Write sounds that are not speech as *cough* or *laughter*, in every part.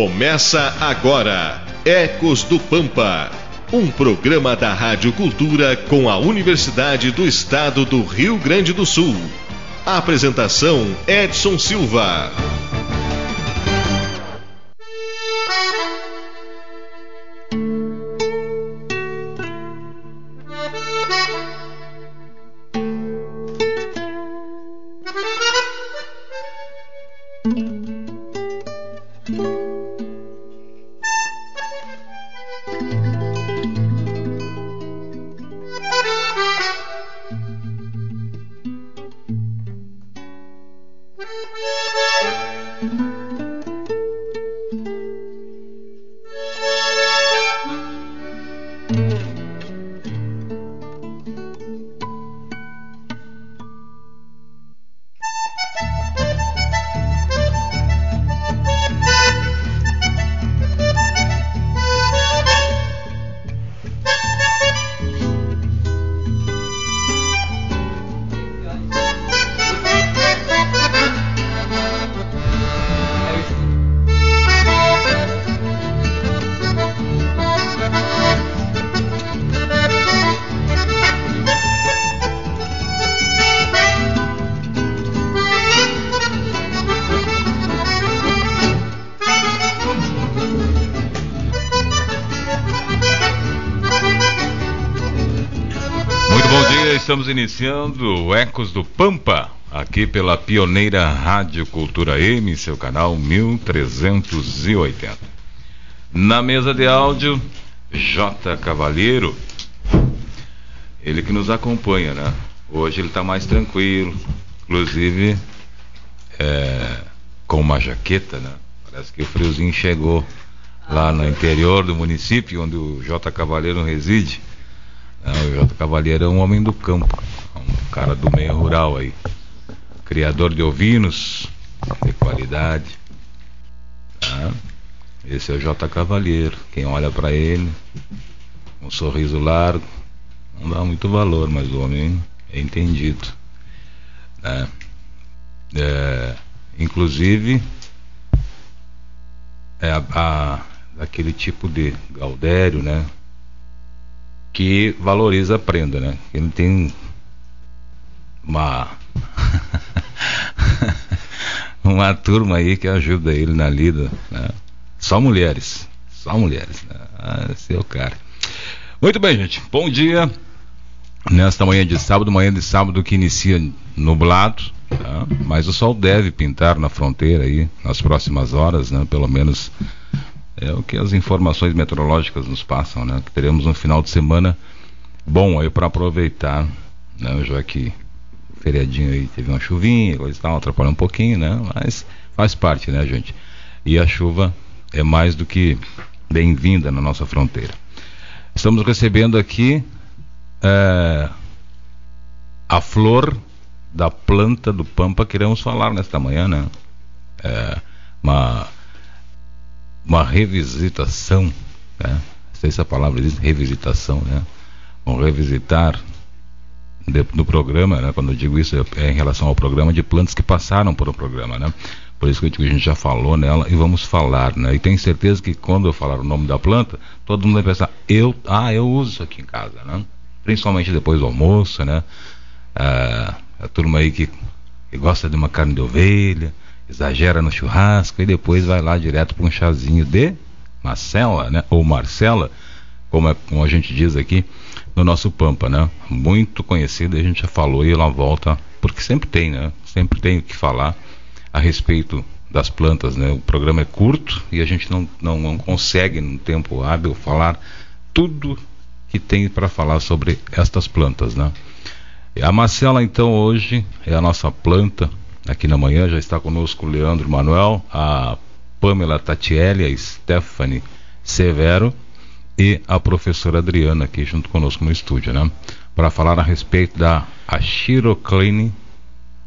Começa agora Ecos do Pampa, um programa da Rádio Cultura com a Universidade do Estado do Rio Grande do Sul. Apresentação Edson Silva. Estamos iniciando o Ecos do Pampa, aqui pela pioneira Rádio Cultura M, seu canal 1380. Na mesa de áudio, J. Cavalheiro, ele que nos acompanha, né? Hoje ele está mais tranquilo, inclusive é, com uma jaqueta, né? Parece que o friozinho chegou lá no interior do município onde o J. Cavalheiro reside. Não, o Jota Cavalheiro é um homem do campo, um cara do meio rural aí. Criador de ovinos de qualidade. Tá? Esse é o J. Cavalheiro. Quem olha para ele, um sorriso largo, não dá muito valor, mas o homem é entendido. Né? É, inclusive, é a, a, aquele tipo de Galdério, né? Que valoriza a prenda, né? Ele tem uma *laughs* uma turma aí que ajuda ele na lida, né? Só mulheres, só mulheres, né? Ah, esse é cara. Muito bem, gente. Bom dia. Nesta manhã de sábado, manhã de sábado que inicia nublado, tá? mas o sol deve pintar na fronteira aí nas próximas horas, né? Pelo menos é o que as informações meteorológicas nos passam, né? Que teremos um final de semana bom aí para aproveitar, né? Já que feriadinho aí teve uma chuvinha, coisa e tal, atrapalhou um pouquinho, né? Mas faz parte, né, gente? E a chuva é mais do que bem-vinda na nossa fronteira. Estamos recebendo aqui é, a flor da planta do Pampa, queremos falar nesta manhã, né? É, uma uma revisitação, né? Não sei se a palavra diz revisitação, né? Vamos revisitar de, no programa, né? Quando eu digo isso é, é, em relação ao programa de plantas que passaram por o programa, né? Por isso que a gente já falou nela e vamos falar, né? E tenho certeza que quando eu falar o nome da planta, todo mundo vai pensar, eu, ah, eu uso isso aqui em casa, né? Principalmente depois do almoço, né? Ah, a turma aí que, que gosta de uma carne de ovelha, exagera no churrasco e depois vai lá direto para um chazinho de Marcela, né? Ou Marcela, como, é, como a gente diz aqui no nosso Pampa, né? Muito conhecido, a gente já falou e lá volta, porque sempre tem, né? Sempre tem o que falar a respeito das plantas, né? O programa é curto e a gente não, não, não consegue, no tempo hábil, falar tudo que tem para falar sobre estas plantas, né? A Marcela, então, hoje é a nossa planta aqui na manhã. Já está conosco o Leandro Manuel, a Pamela Tatielli, a Stephanie Severo e a professora Adriana aqui junto conosco no estúdio, né? Para falar a respeito da Achirocline,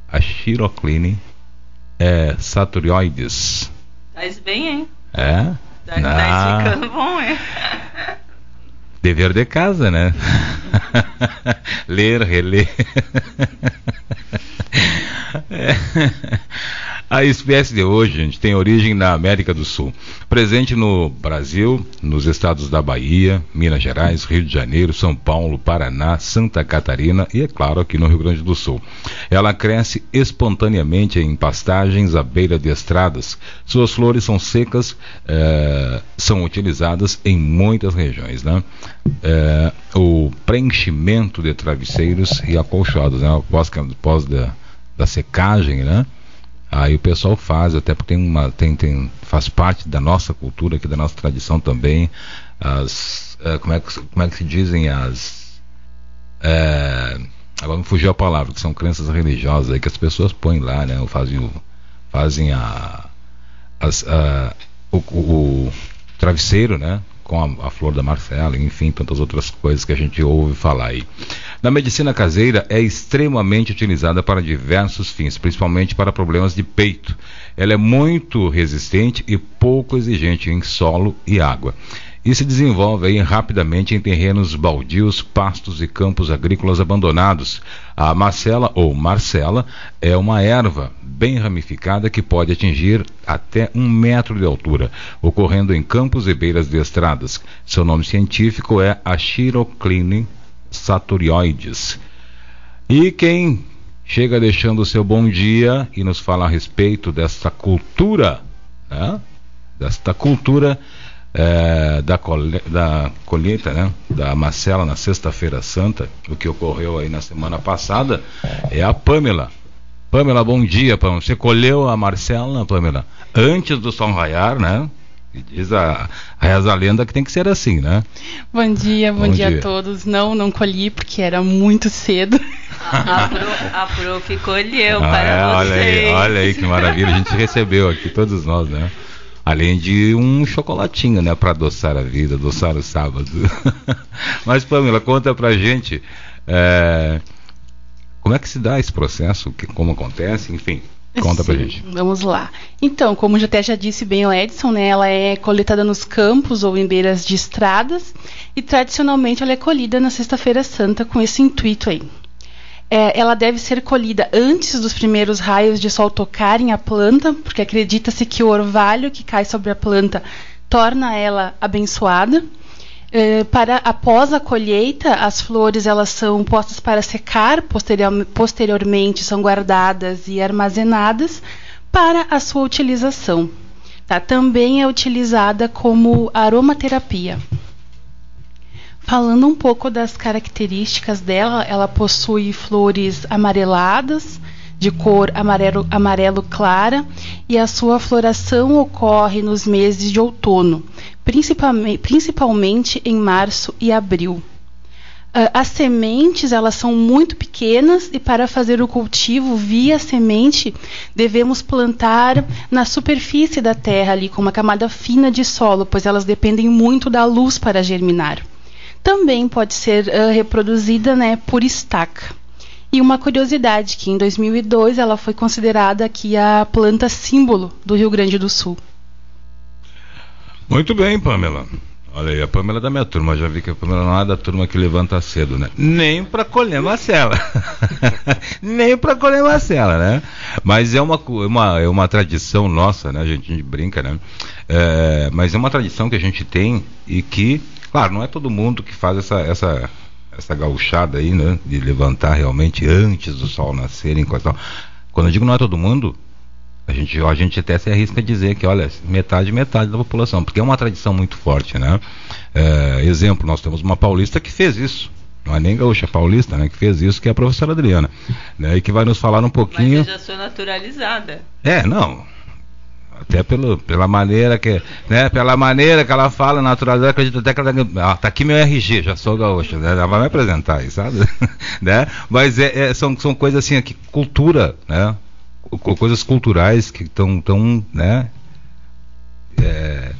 Achirocline é, saturioides. Tá bem, hein? É? Tá, tá ficando bom, hein? Dever de casa, né? *laughs* Ler, reler. É. *laughs* A espécie de hoje, gente, tem origem na América do Sul, presente no Brasil, nos estados da Bahia, Minas Gerais, Rio de Janeiro, São Paulo, Paraná, Santa Catarina e, é claro, aqui no Rio Grande do Sul. Ela cresce espontaneamente em pastagens à beira de estradas. Suas flores são secas, eh, são utilizadas em muitas regiões, né? Eh, o preenchimento de travesseiros e acolchoados, né? Após, após da, da secagem, né? Aí o pessoal faz, até porque tem uma, tem, tem, faz parte da nossa cultura, aqui da nossa tradição também, as, é, como, é que, como é que se dizem as, é, agora me fugiu a palavra, que são crenças religiosas aí que as pessoas põem lá, né, fazem, fazem a, as, o, o, o, travesseiro, né, com a, a flor da Marcela, enfim, tantas outras coisas que a gente ouve falar aí. Na medicina caseira é extremamente utilizada para diversos fins, principalmente para problemas de peito. Ela é muito resistente e pouco exigente em solo e água e se desenvolve aí rapidamente em terrenos baldios, pastos e campos agrícolas abandonados. A marcela ou marcela é uma erva bem ramificada que pode atingir até um metro de altura, ocorrendo em campos e beiras de estradas. Seu nome científico é Achirocline saturioides. E quem chega deixando o seu bom dia e nos fala a respeito desta cultura, né? desta cultura é, da, cole, da colheita, né? da Marcela na Sexta-feira Santa, o que ocorreu aí na semana passada, é a Pamela. Pamela, bom dia, Pamela. Você colheu a Marcela, Pamela, antes do sol raiar, né? E diz a, a reza a lenda que tem que ser assim, né? Bom dia, bom, bom dia, dia, a todos. Não, não colhi porque era muito cedo. A, Pro, a prof colheu ah, para é, olha aí, olha aí que maravilha. A gente recebeu aqui, todos nós, né? Além de um chocolatinho, né? Para adoçar a vida, adoçar o sábado. *laughs* Mas, Pamela, conta pra gente. É, como é que se dá esse processo? Que, como acontece? Enfim, Conta Sim, pra gente. Vamos lá. Então, como até já disse bem o Edson, né, ela é coletada nos campos ou em beiras de estradas e tradicionalmente ela é colhida na Sexta-feira Santa com esse intuito aí. É, ela deve ser colhida antes dos primeiros raios de sol tocarem a planta, porque acredita-se que o orvalho que cai sobre a planta torna ela abençoada. Eh, para após a colheita, as flores elas são postas para secar, posterior, posteriormente são guardadas e armazenadas para a sua utilização. Tá? Também é utilizada como aromaterapia. Falando um pouco das características dela, ela possui flores amareladas, de cor amarelo, amarelo clara, e a sua floração ocorre nos meses de outono, principalmente, principalmente em março e abril. Uh, as sementes elas são muito pequenas e para fazer o cultivo via semente devemos plantar na superfície da terra ali com uma camada fina de solo, pois elas dependem muito da luz para germinar. Também pode ser uh, reproduzida né, por estaca. E uma curiosidade que em 2002 ela foi considerada aqui a planta símbolo do Rio Grande do Sul. Muito bem, Pamela. Olha aí, a Pamela é da minha turma, já vi que a Pamela não é da turma que levanta cedo, né? Nem para colher Marcela. *laughs* Nem para colher Marcela, né? Mas é uma, uma, é uma tradição nossa, né? A gente, a gente brinca, né? É, mas é uma tradição que a gente tem e que, claro, não é todo mundo que faz essa, essa, essa gauchada aí, né? De levantar realmente antes do sol nascer, em questão. Quando eu digo não é todo mundo, a gente, a gente até se arrisca a dizer que, olha, metade, metade da população, porque é uma tradição muito forte, né? É, exemplo, nós temos uma paulista que fez isso. Não é nem gaúcha, é paulista, né? Que fez isso, que é a professora Adriana. Né, e que vai nos falar um pouquinho. Mas eu já sou naturalizada. É, não. Até pelo, pela maneira que, né, pela maneira que ela fala, naturalizada, acredito até que ela ah, tá aqui meu RG, já sou gaúcha, né, ela vai me apresentar aí, sabe? *laughs* né? Mas é, é, são, são coisas assim, aqui, cultura, né? Coisas culturais que estão tão, né? É,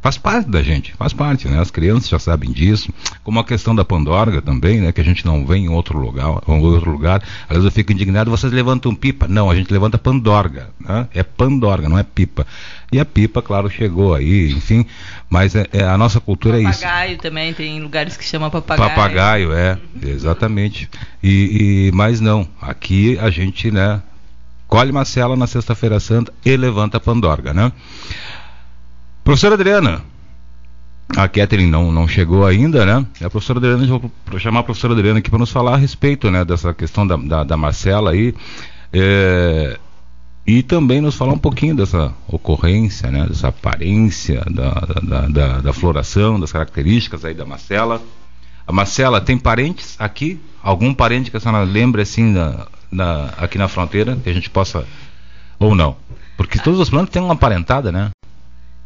faz parte da gente, faz parte, né? As crianças já sabem disso, como a questão da pandorga também, né? Que a gente não vê em outro lugar, em outro lugar. Às vezes eu fico indignado, vocês levantam pipa? Não, a gente levanta pandorga, né? É pandorga, não é pipa. E a pipa, claro, chegou aí, enfim, mas é, é a nossa cultura papagaio é isso. Papagaio também, tem lugares que chama papagaio. Papagaio, é, exatamente. E, e, mas não, aqui a gente, né? Colhe Marcela na sexta-feira santa e levanta a Pandorga, né? Professora Adriana, a Catherine não, não chegou ainda, né? A professora Adriana, vou chamar a professora Adriana aqui para nos falar a respeito, né, dessa questão da, da, da Marcela aí. É, e também nos falar um pouquinho dessa ocorrência, né, dessa aparência da, da, da, da floração, das características aí da Marcela. Marcela tem parentes aqui? Algum parente que a senhora lembre assim na, na, aqui na fronteira que a gente possa ou não? Porque todas as plantas têm uma parentada, né?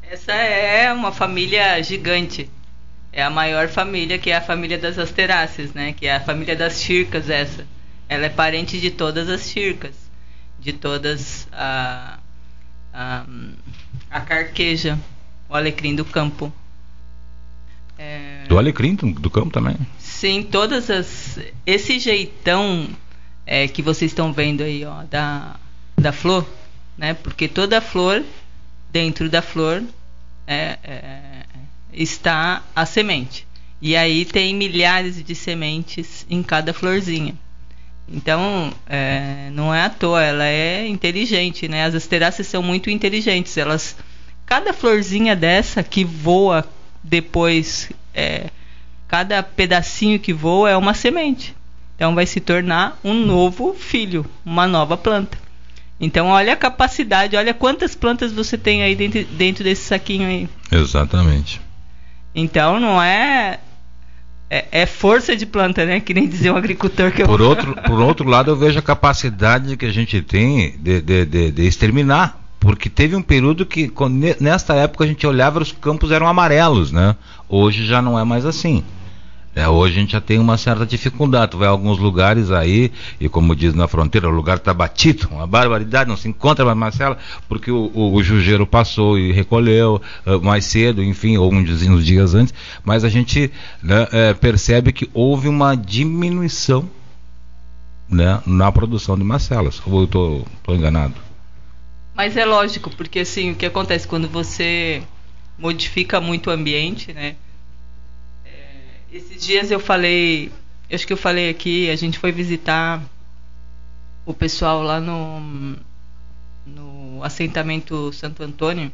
Essa é uma família gigante. É a maior família, que é a família das asteráceas, né? Que é a família das chircas essa. Ela é parente de todas as chircas, de todas a, a, a carqueja, o alecrim do campo. Do alecrim do, campo também? Sim, todas as. Esse jeitão é, que vocês estão vendo aí, ó, da, da flor, né? Porque toda flor, dentro da flor, é, é, está a semente. E aí tem milhares de sementes em cada florzinha. Então, é, não é à toa, ela é inteligente, né? As asteráceas são muito inteligentes. Elas, cada florzinha dessa que voa depois, é, cada pedacinho que voa é uma semente. Então, vai se tornar um novo filho, uma nova planta. Então, olha a capacidade, olha quantas plantas você tem aí dentro, dentro desse saquinho aí. Exatamente. Então, não é é, é, força de planta, né? Que nem dizer um agricultor que eu... por outro Por outro lado, eu vejo a capacidade que a gente tem de, de, de, de exterminar. Porque teve um período que, nesta época, a gente olhava os campos eram amarelos, né? Hoje já não é mais assim. É, hoje a gente já tem uma certa dificuldade. Tu vai a alguns lugares aí, e como diz na fronteira, o lugar está batido, uma barbaridade, não se encontra mais Marcela, porque o, o, o jujeiro passou e recolheu uh, mais cedo, enfim, ou uns, dias antes, mas a gente né, é, percebe que houve uma diminuição né, na produção de Marcelas. Ou eu estou enganado? Mas é lógico, porque assim, o que acontece quando você modifica muito o ambiente, né? Esses dias eu falei, acho que eu falei aqui, a gente foi visitar o pessoal lá no, no assentamento Santo Antônio.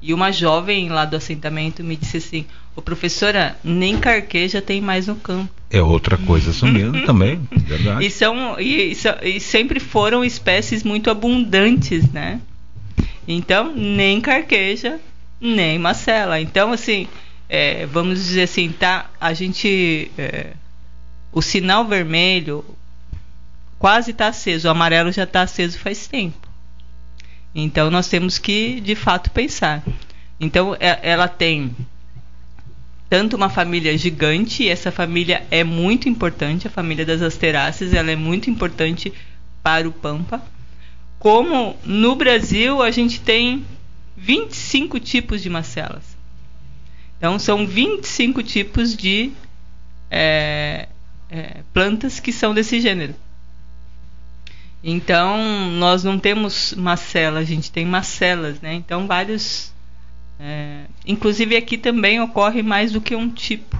E uma jovem lá do assentamento me disse assim: Ô professora, nem carqueja tem mais no campo. É outra coisa sumindo também, verdade. E, são, e, e, sempre foram espécies muito abundantes, né? Então, nem carqueja, nem macela. Então, assim, é, vamos dizer assim, tá, a gente, é, o sinal vermelho quase está aceso, o amarelo já está aceso faz tempo. Então nós temos que, de fato, pensar. Então é, ela tem tanto uma família gigante, e essa família é muito importante, a família das asteráceas, ela é muito importante para o Pampa. Como no Brasil a gente tem 25 tipos de macelas. Então, são 25 tipos de é, é, plantas que são desse gênero. Então, nós não temos macela, a gente tem macelas, né? Então, vários. É, inclusive, aqui também ocorre mais do que um tipo.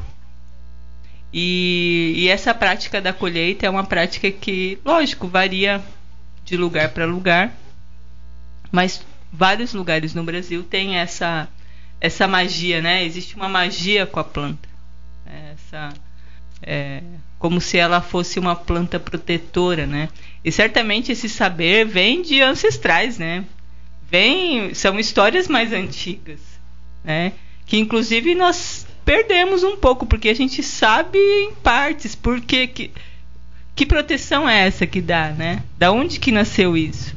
E, e, essa prática da colheita é uma prática que, lógico, varia de lugar para lugar, mas vários lugares no Brasil têm essa essa magia, né? Existe uma magia com a planta. Essa, é, como se ela fosse uma planta protetora, né? E certamente esse saber vem de ancestrais, né? Vem, são histórias mais antigas, né? Que inclusive nós perdemos um pouco porque a gente sabe em partes porque que que proteção é essa que dá, né? Da onde que nasceu isso?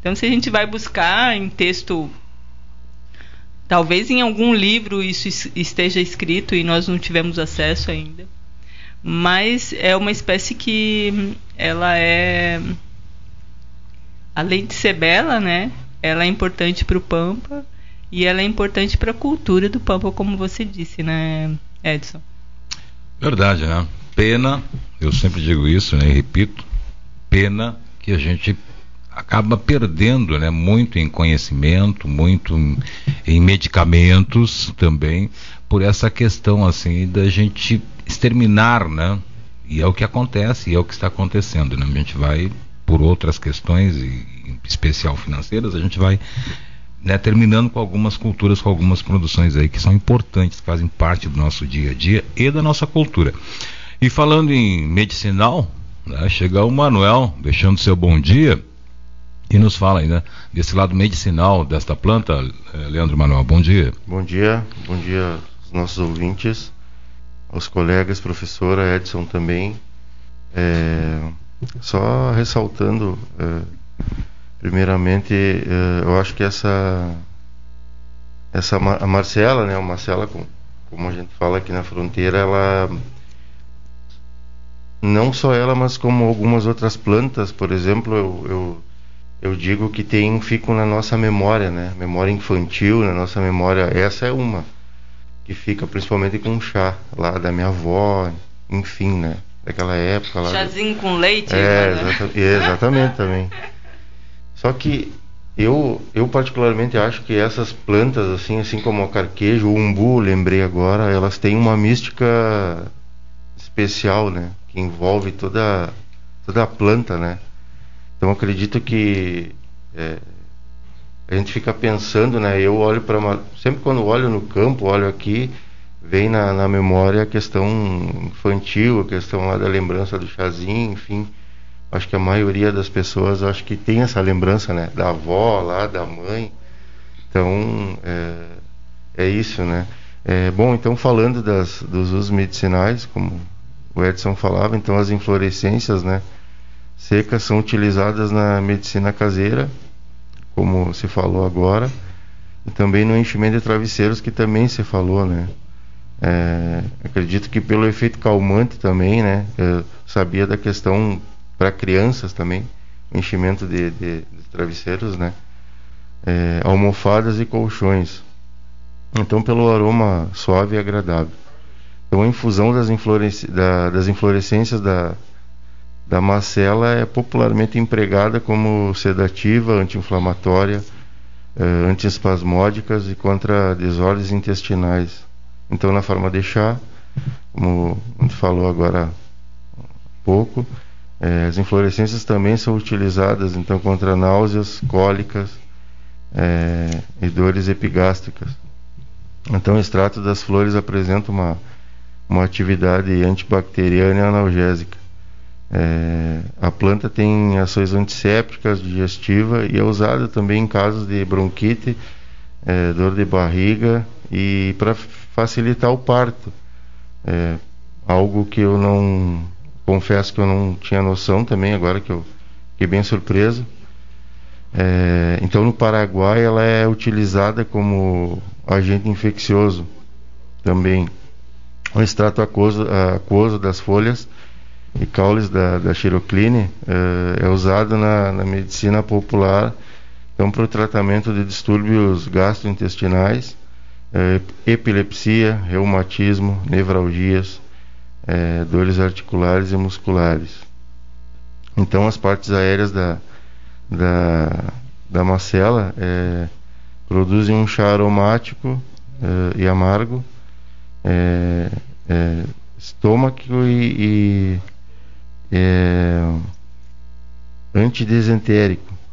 Então se a gente vai buscar em texto Talvez em algum livro isso esteja escrito e nós não tivemos acesso ainda. Mas é uma espécie que ela é além de ser bela, né? Ela é importante para o Pampa e ela é importante para a cultura do Pampa, como você disse, né, Edson? Verdade, né? Pena, eu sempre digo isso, né? E repito, pena que a gente acaba perdendo né, muito em conhecimento, muito em, em, medicamentos também, por essa questão assim da gente exterminar, né? E é o que acontece, e é o que está acontecendo, né? A gente vai por outras questões, e, em especial financeiras, a gente vai né, terminando com algumas culturas, com algumas produções aí que são importantes, que fazem parte do nosso dia a dia e da nossa cultura. E falando em medicinal, né, chega o Manuel, deixando seu bom dia, e nos fala aí, né, desse lado medicinal desta planta, eh, Leandro Manuel, bom dia. Bom dia, bom dia aos nossos ouvintes, aos colegas, professora Edson também. É, só ressaltando, é, primeiramente, é, eu acho que essa essa a Marcela, né, a Marcela, como a gente fala aqui na fronteira, ela não só ela, mas como algumas outras plantas, por exemplo, eu, eu, eu digo que tem ficam na nossa memória, né? Memória infantil, na nossa memória. Essa é uma que fica principalmente com chá lá da minha avó, enfim, né? Daquela época lá. Chazinho com leite. É, né? exatamente, exatamente também. Só que eu, eu particularmente acho que essas plantas, assim, assim como o carquejo, o umbu, lembrei agora, elas têm uma mística especial, né? Que envolve toda, toda a planta, né? Então acredito que é, a gente fica pensando, né? Eu olho para sempre quando olho no campo, olho aqui, vem na, na memória a questão infantil, a questão lá da lembrança do chazinho, enfim. Acho que a maioria das pessoas acho que tem essa lembrança, né? Da avó lá, da mãe. Então é, é isso, né? É, bom, então falando das, dos usos medicinais, como o Edson falava, então as inflorescências, né, secas são utilizadas na medicina caseira, como se falou agora, e também no enchimento de travesseiros, que também se falou, né. É, acredito que pelo efeito calmante também, né, eu sabia da questão para crianças também, enchimento de, de, de travesseiros, né, é, almofadas e colchões. Então, pelo aroma suave e agradável. Então, a infusão das, da, das inflorescências da, da macela é popularmente empregada como sedativa, anti-inflamatória, eh, antiespasmódicas e contra desordens intestinais. Então, na forma de chá, como a gente falou agora há pouco, eh, as inflorescências também são utilizadas então contra náuseas, cólicas eh, e dores epigástricas. Então, o extrato das flores apresenta uma uma atividade antibacteriana e analgésica. É, a planta tem ações antissépticas, digestiva e é usada também em casos de bronquite, é, dor de barriga e para facilitar o parto. É, algo que eu não confesso que eu não tinha noção também agora que eu fiquei bem surpreso. É, então no Paraguai ela é utilizada como agente infeccioso também o extrato aquoso, aquoso das folhas e caules da, da xirocline é, é usado na, na, medicina popular então para o tratamento de distúrbios gastrointestinais, é, epilepsia, reumatismo, nevralgias, é, dores articulares e musculares. Então as partes aéreas da, da, da macela é, produzem um chá aromático e amargo estômago e, e.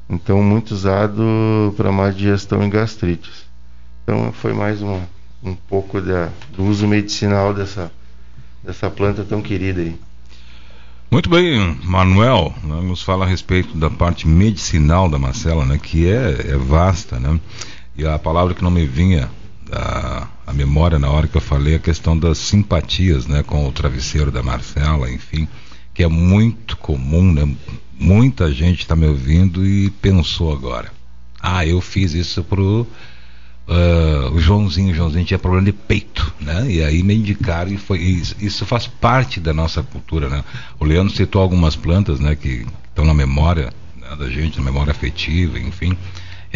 Então, muito usado para má digestão e gastrites. Então, foi mais uma, um pouco da, do uso medicinal dessa, dessa planta tão querida aí. Muito bem, Manuel, né, nos fala a respeito da parte medicinal da macela, né, que é, é vasta, né? E a palavra que não me vinha a memória na hora que eu falei a questão das simpatias né, com o travesseiro da Marcela, enfim, que é muito comum, né? Muita gente está me ouvindo e pensou agora. Ah, eu fiz isso pro uh, o Joãozinho. O Joãozinho tinha problema de peito, né? E aí me indicaram e foi isso, faz parte da nossa cultura, né? O Leandro citou algumas plantas, né? Que estão na memória né, da gente, na memória afetiva, enfim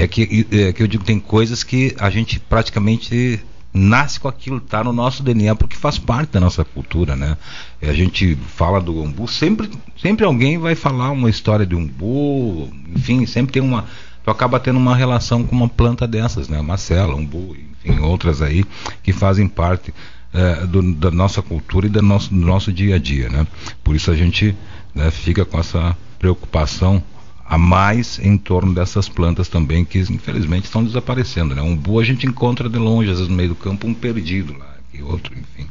é que, é que eu digo tem coisas que a gente praticamente nasce com aquilo, está no nosso DNA, porque faz parte da nossa cultura, né? A gente fala do umbu, sempre, sempre alguém vai falar uma história de umbu, enfim, sempre tem uma. Tu acaba tendo uma relação com uma planta dessas, né? Macela, umbu, enfim, outras aí que fazem parte é, do, da nossa cultura e do nosso, do nosso dia a dia, né? Por isso a gente né, fica com essa preocupação a mais em torno dessas plantas também que infelizmente estão desaparecendo. Né? Um boi a gente encontra de longe, às vezes no meio do campo, um perdido lá, e outro, enfim.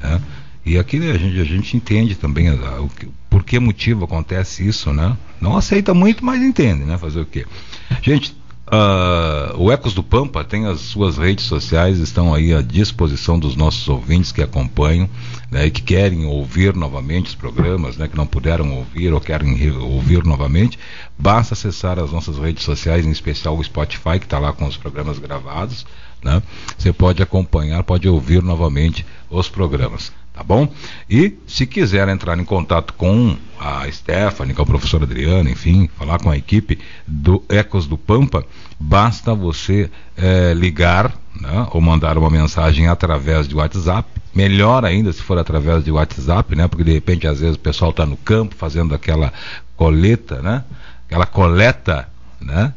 Né? E aqui a gente, a gente entende também a, a, o que, motivo acontece isso, né? Não aceita muito, mas entende, né? Fazer o quê? Gente, Uh, o Ecos do Pampa tem as suas redes sociais, estão aí à disposição dos nossos ouvintes que acompanham né, e que querem ouvir novamente os programas, né, que não puderam ouvir ou querem ouvir novamente. Basta acessar as nossas redes sociais, em especial o Spotify, que está lá com os programas gravados. Né? Você pode acompanhar, pode ouvir novamente os programas tá bom? E se quiser entrar em contato com a Stephanie, com a professora Adriana, enfim, falar com a equipe do Ecos do Pampa, basta você é, ligar né, ou mandar uma mensagem através de WhatsApp. Melhor ainda se for através de WhatsApp, né? Porque de repente às vezes o pessoal está no campo fazendo aquela coleta, né? Aquela coleta, né?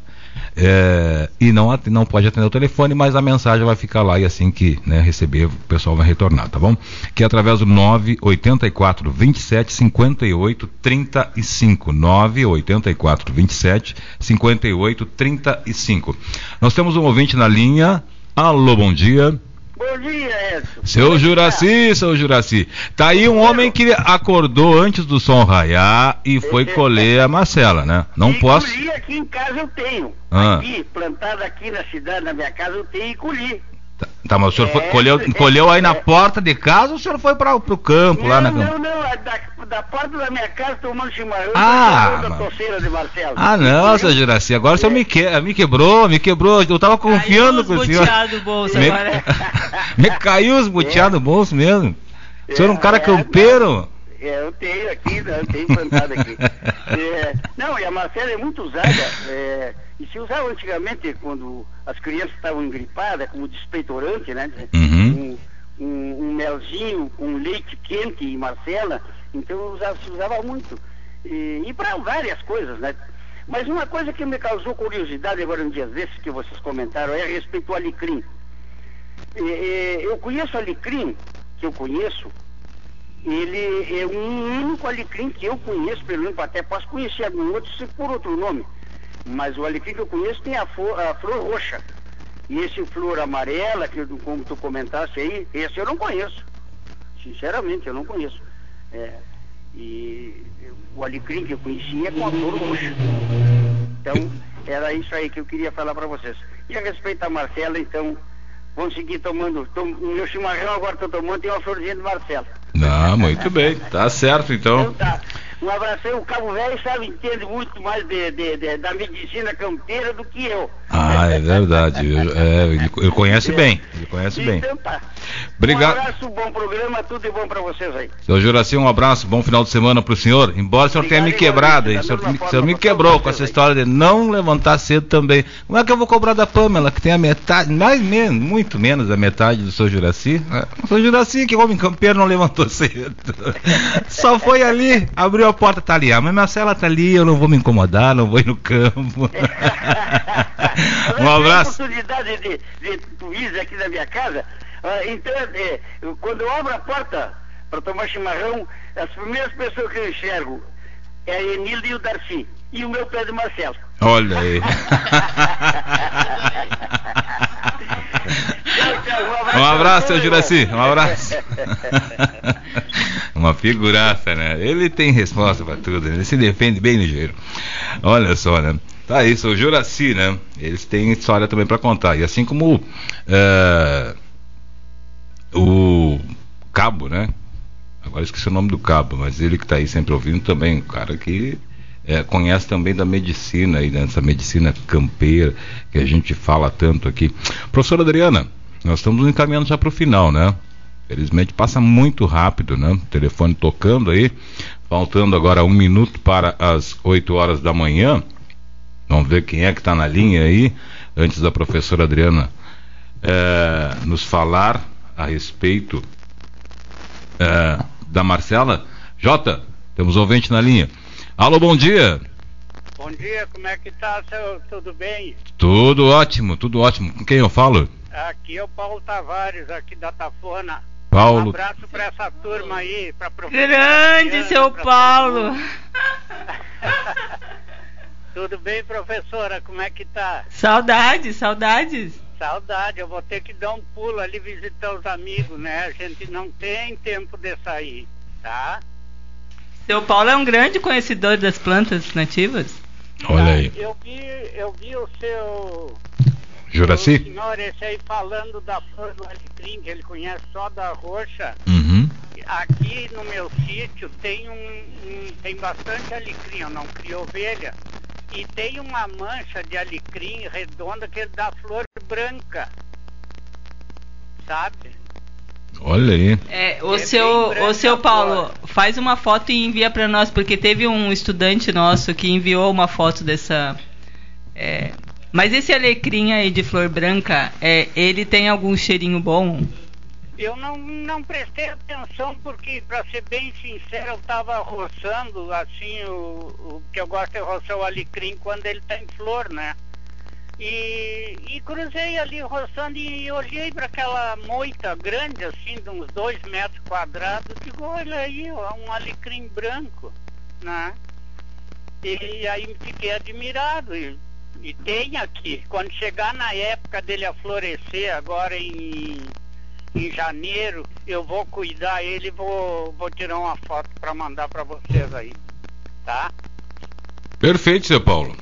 É, e não, não pode atender o telefone, mas a mensagem vai ficar lá e assim que né, receber, o pessoal vai retornar, tá bom? Que é através do 984 27 58 35. 984 27 58 35. Nós temos um ouvinte na linha. Alô, bom dia. Bom dia, Edson. Seu Juraci, seu Juraci. Tá aí um homem que acordou antes do som raiar e foi colher a Marcela, né? Não e posso. colhi aqui em casa eu tenho. Ah. Aqui, plantado aqui na cidade, na minha casa eu tenho e colhi. Tá, tá, mas o senhor foi, É, colheu, é, colheu aí na é. porta de casa ou o senhor foi para o campo lá não, na não, não, é da, da porta da minha casa tomando chimarrão Ah, da mas- toceira de Marcelo. Ah, não, seu Juraci, agora o senhor me, que, me quebrou, me quebrou. Eu tava confiando com Caiu o os senhor. boteados do bolso Me, agora. *laughs* me caiu os boteados no bolso mesmo. O senhor é um cara É, campeiro. É, eu tenho aqui, né, eu tenho plantado aqui. *laughs* É, não, e a Marcela é muito usada. é, e se usava antigamente quando as crianças estavam engripadas, como despeitorante, né? Uhum. Um, um- um melzinho com leite quente e Marcela. Então usava, se usava muito. E, e para várias coisas, né? Mas uma coisa que me causou curiosidade agora um dia desses que vocês comentaram é a respeito do alecrim. É, é, eu conheço alecrim, que eu conheço, ele é um único alecrim que eu conheço, pelo menos até posso conhecer algum outro se por outro nome. Mas o alecrim que eu conheço tem a, fo- a flor roxa. E esse flor amarela, que como tu comentaste aí, esse eu não conheço. Sinceramente, eu não conheço. É, e o alecrim que eu conhecia é com a flor roxa. Então, era isso aí que eu queria falar para vocês. E a respeito da Marcela, então, vamos seguir tomando. Tom, meu chimarrão agora estou tomando, tem uma florzinha de Marcela. Não, muito bem. Tá certo Então então. tá. Um abração, o Cabo Velho sabe, entende muito mais de, de- de- da medicina campeira do que eu. Ah, é verdade. Eu, é, ele, ele conhece bem. Ele conhece bem. Então tá. Obrigado. Um abraço, bom programa, tudo de bom pra vocês aí. Seu Juraci, um abraço, bom final de semana pro senhor. Embora o senhor tenha me quebrado, O senhor, me- senhor me quebrou com essa aí. história de não levantar cedo também. Como é que eu vou cobrar da Pamela, que tem a metade, mais menos, muito menos da metade do seu Juraci? É, O seu Juraci, que homem campeiro, não levantou *laughs* cedo. Só foi ali, abriu a porta, tá ali. Ah, mas minha cela tá ali, eu não vou me incomodar, não vou ir no campo. *laughs* *laughs* um abraço. Eu a oportunidade de, de tu aqui na minha casa. ah, então, é, quando eu abro a porta para tomar chimarrão, as primeiras pessoas que eu enxergo é a Emília e o Darcy. E o meu pé de Marcelo. Olha aí. *laughs* Um abraço, seu Juraci. Um abraço. Uma figuraça, né? Ele tem resposta pra tudo, né? ele se defende bem ligeiro. Olha só, né? Tá isso, o Juraci, né? Eles têm história também pra contar. E assim como é, o Cabo, né? Agora esqueci o nome do Cabo, mas ele que tá aí sempre ouvindo também, um cara que é, conhece também da medicina aí, dessa medicina campeira que a gente fala tanto aqui. Professora Adriana, nós estamos encaminhando já para o final, né? Felizmente passa muito rápido, né? O telefone tocando aí, faltando agora um minuto para as 8 horas da manhã. Vamos ver quem é que está na linha aí, antes da professora Adriana é, nos falar a respeito é, da Marcela. Jota, temos ouvinte na linha. Alô, bom dia. Bom dia, como é que tá, seu? Tudo bem? Tudo ótimo, tudo ótimo. Com quem eu falo? Aqui é o Paulo Tavares, aqui da Tafona. Um Paulo. abraço pra essa turma aí, pra professora Grande, seu pra Paulo. *laughs* Tudo bem, professora? Como é que tá? Saudades, saudades. Saudade, eu vou ter que dar um pulo ali visitar os amigos, né? A gente não tem tempo de sair, tá? Seu Paulo é um grande conhecedor das plantas nativas. Olha aí. Eu vi, eu vi o seu Juraci? o senhor esse aí falando da flor do alecrim, que ele conhece só da roxa. Uhum. Aqui no meu sítio tem um, um- tem bastante alecrim, eu não crio ovelha. E tem uma mancha de alecrim redonda que é da flor branca. Sabe? Olha aí. É, o É seu, o seu a Paulo, flor. faz uma foto e envia para nós, porque teve um estudante nosso que enviou uma foto dessa. é, mas esse alecrim aí de flor branca, é, ele tem algum cheirinho bom? Eu não, não prestei atenção porque, para ser bem sincero, eu estava roçando, assim, o, o que eu gosto é roçar o alecrim quando ele está em flor, né? E, e cruzei ali roçando e olhei para aquela moita grande, assim, de uns dois metros quadrados, digo, olha aí, ó, um alecrim branco, né? E aí fiquei admirado. E, e tem aqui, quando chegar na época dele a florescer, agora em, em janeiro, eu vou cuidar ele e vou, vou tirar uma foto para mandar para vocês aí. Tá? Perfeito, seu Paulo.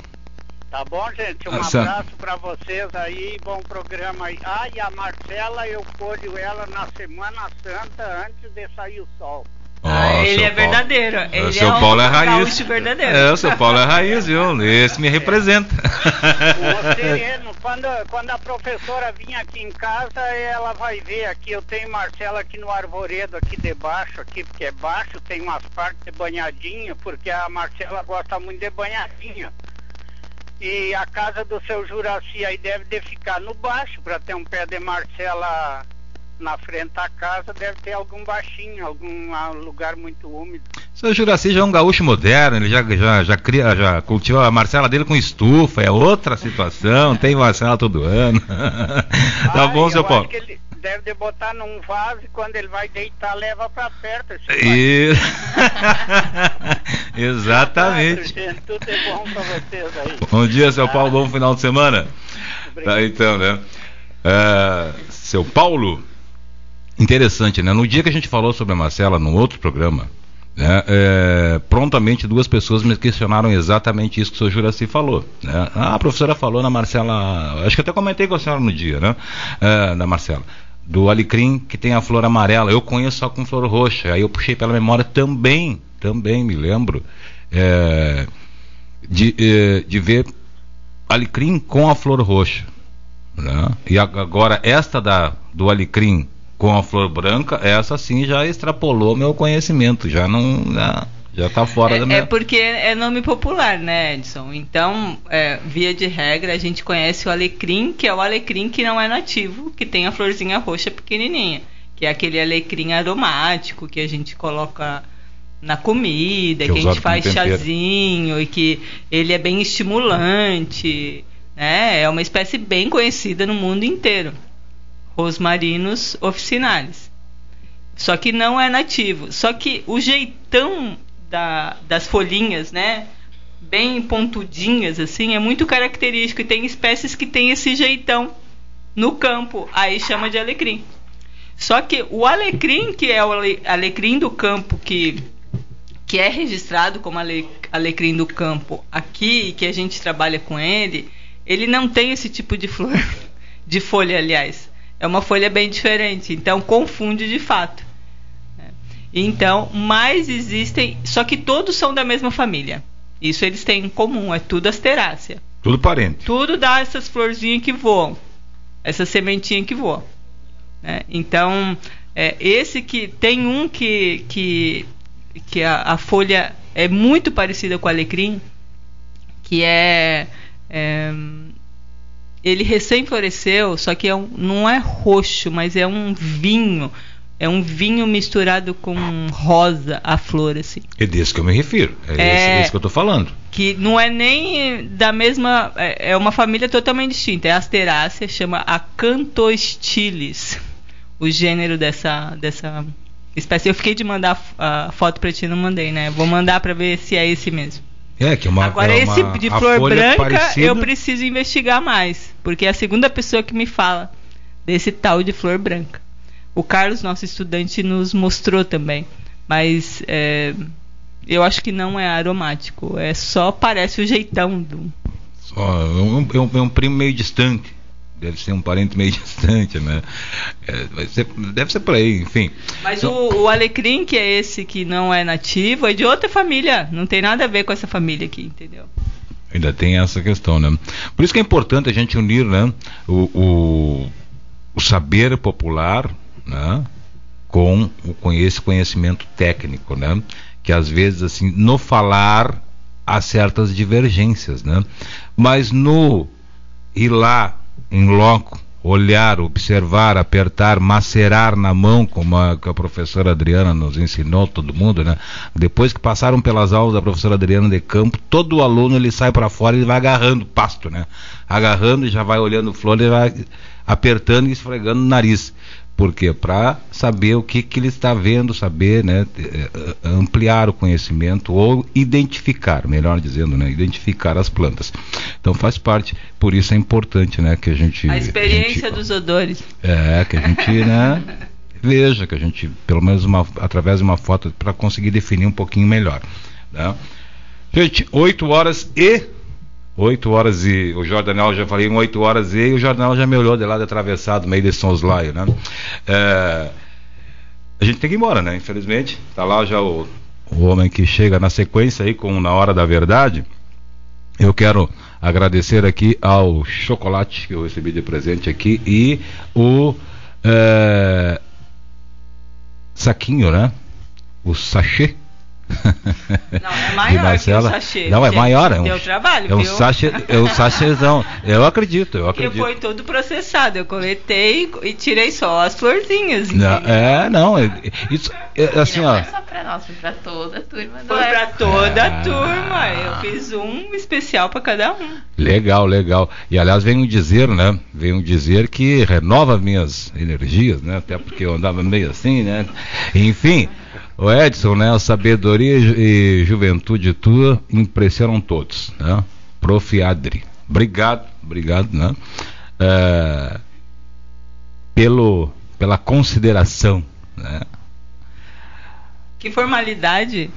Tá bom, gente? Um Ah, abraço para vocês aí, bom programa aí. Ah, e a Marcela, eu colho ela na Semana Santa antes de sair o sol. Ah, Ó, ele é Paulo. verdadeiro. É, Ele seu é Paulo é raiz. gaúcho verdadeiro. É, o seu Paulo é raiz, viu? *laughs* Esse me representa. O sereno, quando, quando a professora vir aqui em casa, ela vai ver aqui. Eu tenho Marcela aqui no arvoredo, aqui debaixo, aqui, porque é baixo, tem umas partes de banhadinho, porque a Marcela gosta muito de banhadinho. E a casa do seu Juraci aí deve de ficar no baixo, para ter um pé de Marcela na frente da casa, deve ter algum baixinho, algum ah, lugar muito úmido. Seu Juraci já é um gaúcho moderno, ele já, já, já, cria, já cultiva a Marcela dele com estufa, é outra situação, tem Marcela todo ano. *laughs* tá Ah, bom, eu seu Paulo? ele deve de botar num vaso e quando ele vai deitar, leva pra perto. E... *laughs* Exatamente. Tudo é bom pra vocês aí. Bom dia, seu Paulo, bom final de semana. Obrigado. Tá, então, né? É, seu Paulo, interessante, né? No dia que a gente falou sobre a Marcela, num outro programa, né, é, prontamente duas pessoas me questionaram exatamente isso que o senhor Juraci falou. Né? Ah, a professora falou na Marcela, acho que até comentei com a senhora no dia, né? É, da Marcela. Do alecrim que tem a flor amarela, eu conheço só com flor roxa. Aí eu puxei pela memória também, também me lembro, é, de, é, de ver alecrim com a flor roxa. Né? E agora, esta da, do alecrim com a flor branca, essa sim já extrapolou meu conhecimento, já não. Já, já tá fora da É, minha. é porque é nome popular, né, Edson? Então, é, via de regra, a gente conhece o alecrim, que é o alecrim que não é nativo, que tem a florzinha roxa pequenininha, que é aquele alecrim aromático que a gente coloca na comida, Que é que, a gente faz chazinho e que ele é bem estimulante, né? É uma espécie bem conhecida no mundo inteiro. Rosmarinos officinalis. Só que não é nativo. Só que o jeitão da- das folhinhas, né? Bem pontudinhas, assim, é muito característico. E tem espécies que têm esse jeitão no campo. Aí chama de alecrim. Só que o alecrim, que é o ale- alecrim do campo, que, que é registrado como ale- alecrim do campo aqui, que a gente trabalha com ele, ele não tem esse tipo de flor, *laughs* de folha, aliás. É uma folha bem diferente, então confunde de fato. né? Então, mas existem, só que todos são da mesma família. Isso eles têm em comum, é tudo asterácea. Tudo parente. Tudo dá essas florzinhas que voam, essas sementinhas que voam. né? Então, é, esse que tem um que, que, que a, a folha é muito parecida com o alecrim, que é, é, ele recém floresceu, só que é um, não é roxo, mas é um vinho. É um vinho misturado com rosa a flor, assim. É desse que eu me refiro. É, É. Esse, esse que eu tô falando. Que não é nem da mesma. É é uma família totalmente distinta. É asterácea, chama Acantostilis. O gênero dessa, dessa espécie. Eu fiquei de mandar a foto pra ti, não mandei, né? Vou mandar pra ver se é esse mesmo. É, que é uma Agora, é esse uma- de a flor branca, parecida- eu preciso investigar mais. Porque é a segunda pessoa que me fala desse tal de flor branca. O Carlos, nosso estudante, nos mostrou também. Mas é, eu acho que não é aromático. É só parece o jeitão do. Só, é um, é um- é um primo meio distante. Deve ser um parente meio *laughs* distante, né? É, ser- deve ser por aí, enfim. Mas Então- o, o alecrim, que é esse que não é nativo, é de outra família. Não tem nada a ver com essa família aqui, entendeu? Ainda tem essa questão, né? Por isso que é importante a gente unir, né? O, o, o saber popular, né? Com o esse conhecimento técnico, né? Que às vezes, assim, no falar há certas divergências, né? Mas no ir lá, em loco, olhar, observar, apertar, macerar na mão, como a, que a professora Adriana nos ensinou, todo mundo, né? Depois que passaram pelas aulas da professora Adriana de Campo, todo aluno ele sai para fora e vai agarrando pasto, né? Agarrando e já vai olhando flor e vai apertando e esfregando o nariz. Por quê? Para saber o que, que ele está vendo, saber, né? eh, eh, ampliar o conhecimento ou identificar, melhor dizendo, né? Identificar as plantas. Então faz parte, por isso é importante, né? Que a gente A experiência gente- dos odores. é, que a gente, né, veja, que a gente, pelo menos uma, através de uma foto, para conseguir definir um pouquinho melhor. Né? Gente, 8 horas e. 8 horas e. O Jordanel já falei em 8 horas e. O Jordanel já me olhou de lado atravessado, meio de Sonslaio, né? É, a gente tem que ir embora, né? Infelizmente. Tá lá já o, o homem que chega na sequência aí com Na Hora da Verdade. Eu quero agradecer aqui ao chocolate que eu recebi de presente aqui e o eh, saquinho, né? O sachê. Não, é *laughs* maior que o sachê. Não, é maior. É um, Deu trabalho, é um viu? sachê, é um sachêzão. Eu acredito, eu Que acredito. foi todo processado. Eu coletei e tirei só as florzinhas. Não, é, não, é, isso, é, assim, não ó. foi só pra nós, foi pra toda a turma Foi pra Eco. toda Ah. a turma. Eu fiz um especial pra cada um. Legal, legal. E aliás, venho dizer, né? Venho dizer que renova minhas energias, né? Até porque eu andava meio assim, né? Enfim, o Edson, né? A sabedoria e ju- juventude tua impressionam todos, né? Prof. Adri. Obrigado, obrigado, né? É, pelo, pela consideração, né? Que formalidade.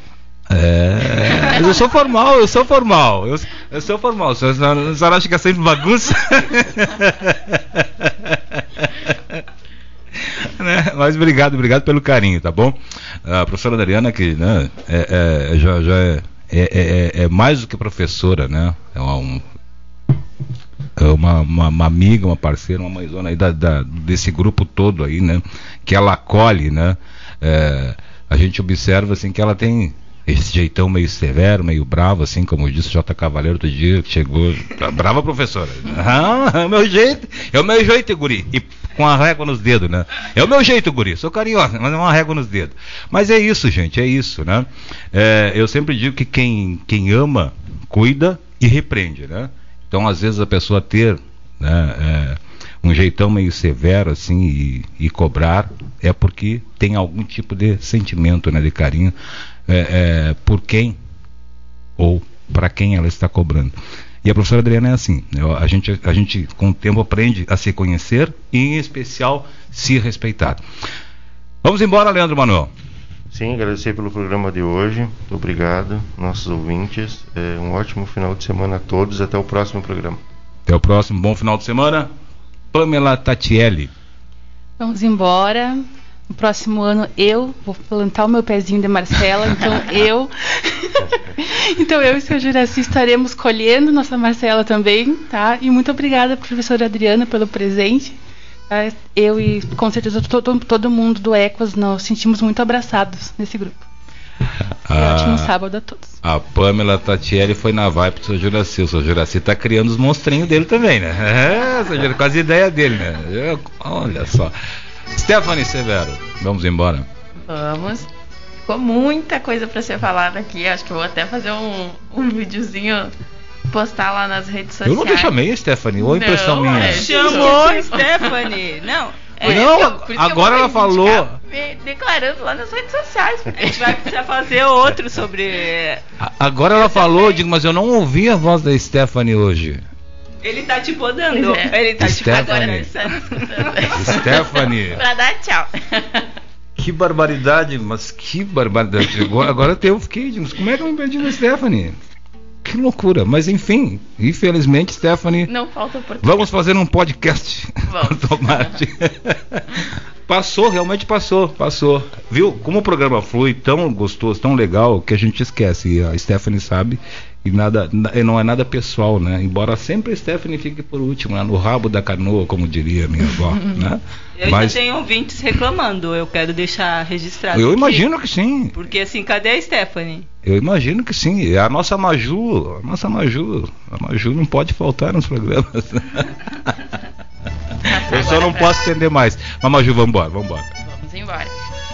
É, eu sou formal, eu sou formal. Eu, eu sou formal. A senhora, a senhora acha que é sempre bagunça? *laughs* *laughs* Né? Mas obrigado, obrigado pelo carinho, tá bom? A professora Adriana, que né, é, é- já, já é, é- é- é mais do que professora, né? É uma, um- é uma, uma- uma amiga, uma parceira, uma mãezona aí da, da- desse grupo todo aí, né? Que ela acolhe, né? É, a gente observa assim que ela tem esse jeitão meio severo, meio bravo, assim, como disse o J. Cavaleiro outro dia, que chegou. Brava, professora. *laughs* Ah, é o meu jeito, é o meu jeito, guri. E com a régua nos dedos, né? É o meu jeito, guri. Sou carinhosa, mas é uma régua nos dedos. Mas é isso, gente, é isso, né? É, eu sempre digo que quem, quem ama, cuida e repreende, né? Então, às vezes, a pessoa ter né, é, um jeitão meio severo, assim, e, e cobrar, é porque tem algum tipo de sentimento, né, de carinho é, é, por quem ou para quem ela está cobrando. E a professora Adriana é assim. eu- a, gente, a gente, com o tempo, aprende a se conhecer e, em especial, se respeitar. Vamos embora, Leandro Manuel. Sim, agradecer pelo programa de hoje. Muito obrigado, nossos ouvintes. É, um ótimo final de semana a todos. Até o próximo programa. Até o próximo. Bom final de semana. Pamela Tatielli. Vamos embora. No próximo ano eu vou plantar o meu pezinho de Marcela, então eu. *laughs* então eu e o seu Juraci estaremos colhendo nossa Marcela também, tá? E muito obrigada, professora Adriana, pelo presente. tá? Eu e com certeza todo, todo mundo do Equas nos sentimos muito abraçados nesse grupo. *laughs* E Ah. ótimo sábado a todos. A Pamela Tatielli foi na vibe do seu Juraci. O seu Juraci tá criando os monstrinhos dele também, né? *laughs* É, seu Juraci, com as ideias dele, né? Eu- olha só. Stephanie Severo, vamos embora. Vamos. Ficou muita coisa pra ser falada aqui. Acho que eu vou até fazer um, um videozinho, postar lá nas redes Eu sociais. nunca chamei a Stephanie, ou a impressão Não, minha? é. Chamou Stephanie. Não. É, não, então, eu agora ela falou. declarando lá nas redes sociais. A gente vai precisar fazer outro sobre. Agora ela falou, digo, mas eu não ouvi a voz da Stephanie hoje. Ele tá te podando. É. Ele tá Stephanie. te podando. Stephanie. pra dar tchau. Que barbaridade, mas que barbaridade. Agora, agora eu fiquei, como é que eu me perdi da Stephanie? Que loucura, mas enfim, infelizmente, Stephanie. Não falta oportunidade. Vamos fazer um podcast. Vamos. *laughs* Tomate. passou, realmente passou, passou. Viu? Como o programa flui tão gostoso, tão legal, que a gente esquece. E a Stephanie sabe. E nada, e não é nada pessoal, né? Embora sempre a Stephanie fique por último, né? no rabo da canoa, como diria minha avó, *laughs* né? Eu Mas... já tenho ouvintes reclamando, eu quero deixar registrado. Eu aqui, imagino que sim. Porque assim, cadê a Stephanie? Eu imagino que sim. É a nossa Maju, a nossa Maju. A Maju não pode faltar nos programas. *laughs* eu só não posso entender mais. Mas Maju, vamos embora, vamos embora. Vamos embora.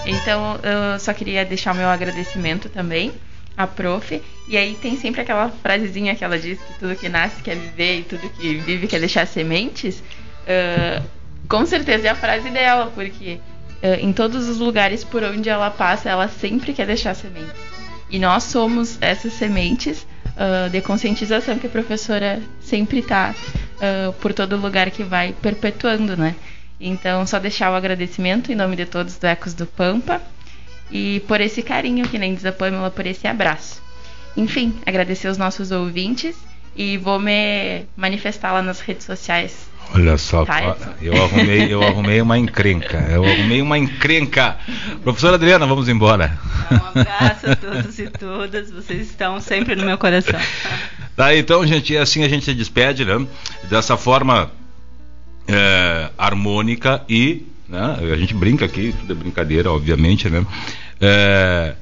Então, eu só queria deixar o meu agradecimento também à prof. E aí tem sempre aquela frasezinha que ela diz que tudo que nasce quer viver e tudo que vive quer deixar sementes. Uh, com certeza é a frase dela, porque uh, em todos os lugares por onde ela passa, ela sempre quer deixar sementes. E nós somos essas sementes uh, de conscientização que a professora sempre está por todo lugar que vai perpetuando, né? Então, só deixar o agradecimento em nome de todos do Ecos do Pampa e por esse carinho, que nem diz a Pamela, por esse abraço. Enfim, agradecer os nossos ouvintes e vou me manifestar lá nas redes sociais. Olha só, tá, eu arrumei, eu arrumei uma encrenca. Eu arrumei uma encrenca. Professora Adriana, vamos embora. Um abraço a todos e todas. Vocês estão sempre no meu coração. Tá, então, gente, assim a gente se despede, né? Dessa forma é, harmônica e né? A gente brinca aqui, tudo é brincadeira, obviamente, né? É,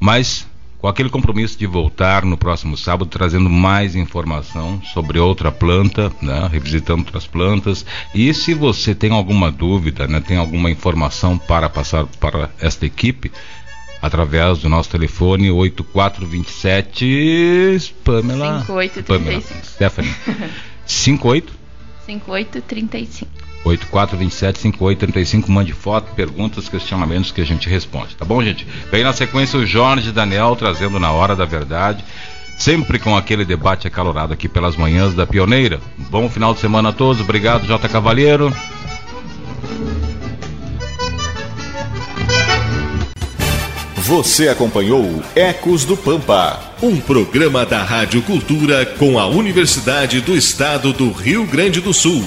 mas com aquele compromisso de voltar no próximo sábado trazendo mais informação sobre outra planta, né? revisitando outras plantas. E se você tem alguma dúvida, né? tem alguma informação para passar para esta equipe, através do nosso telefone 8427 Pamela 5835 Pamela Stephanie *laughs* 58 5835 84275835, mande foto, perguntas, questionamentos que a gente responde, tá bom, gente? Vem na sequência o Jorge Daniel trazendo na hora da verdade, sempre com aquele debate acalorado aqui pelas manhãs da Pioneira. Bom final de semana a todos, obrigado, J. Cavalheiro. Você acompanhou Ecos do Pampa, um programa da Rádio Cultura com a Universidade do Estado do Rio Grande do Sul.